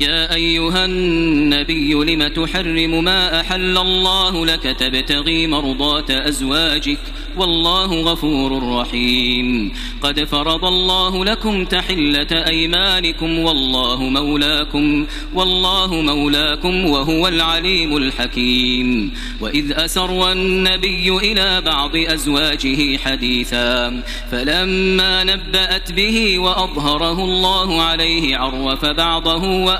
يا أيها النبي لم تحرم ما أحل الله لك تبتغي مرضات أزواجك؟ والله غفور رحيم. قد فرض الله لكم تحلة أيمانكم والله مولاكم والله مولاكم وهو العليم الحكيم. وإذ أسر النبي إلى بعض أزواجه حديثا فلما نبأت به وأظهره الله عليه عرف بعضه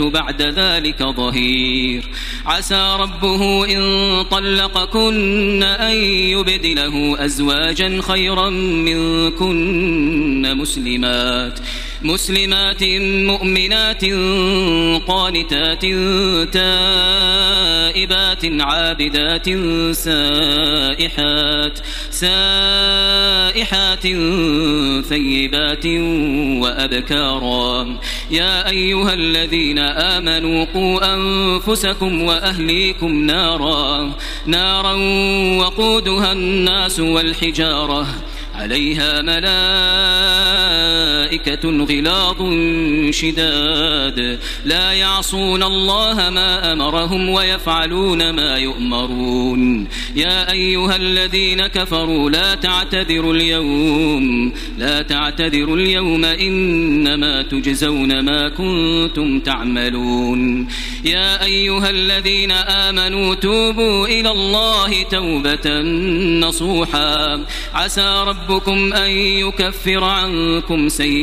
بعد ذلك ظهير. عسى ربه إن طلقكن أن يبدله أزواجا خيرا منكن مسلمات. مسلمات مؤمنات قانتات تائبات عابدات سائحات سائحات ثيبات وأبكارا. يا أيها الذين آمنوا قوا أنفسكم وأهليكم نارا. نارا وقودها الناس والحجارة. عليها ملائكة غلاظ شداد. لا يعصون الله ما أمرهم ويفعلون ما يؤمرون. يا أيها الذين كفروا لا تعتذروا اليوم. لا تعتذروا اليوم إنما تجزون ما كنتم تعملون. يا أيها الذين آمنوا توبوا إلى الله توبة نصوحا. عسى ربكم أن يكفر عنكم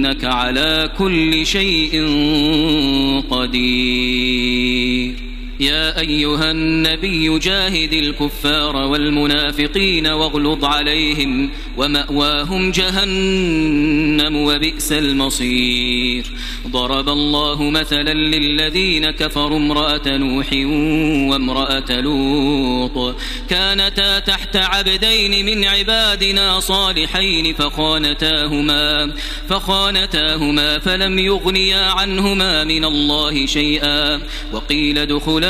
إنك على كل شيء قدير. يا أيها النبي جاهد الكفار والمنافقين واغلظ عليهم ومأواهم جهنم وبئس المصير. ضرب الله مثلا للذين كفروا امرأة نوح وامرأة لوط. كانتا تحت عبدين من عبادنا صالحين فخانتاهما فخانتاهما فلم يغنيا عنهما من الله شيئا. وقيل ادخلا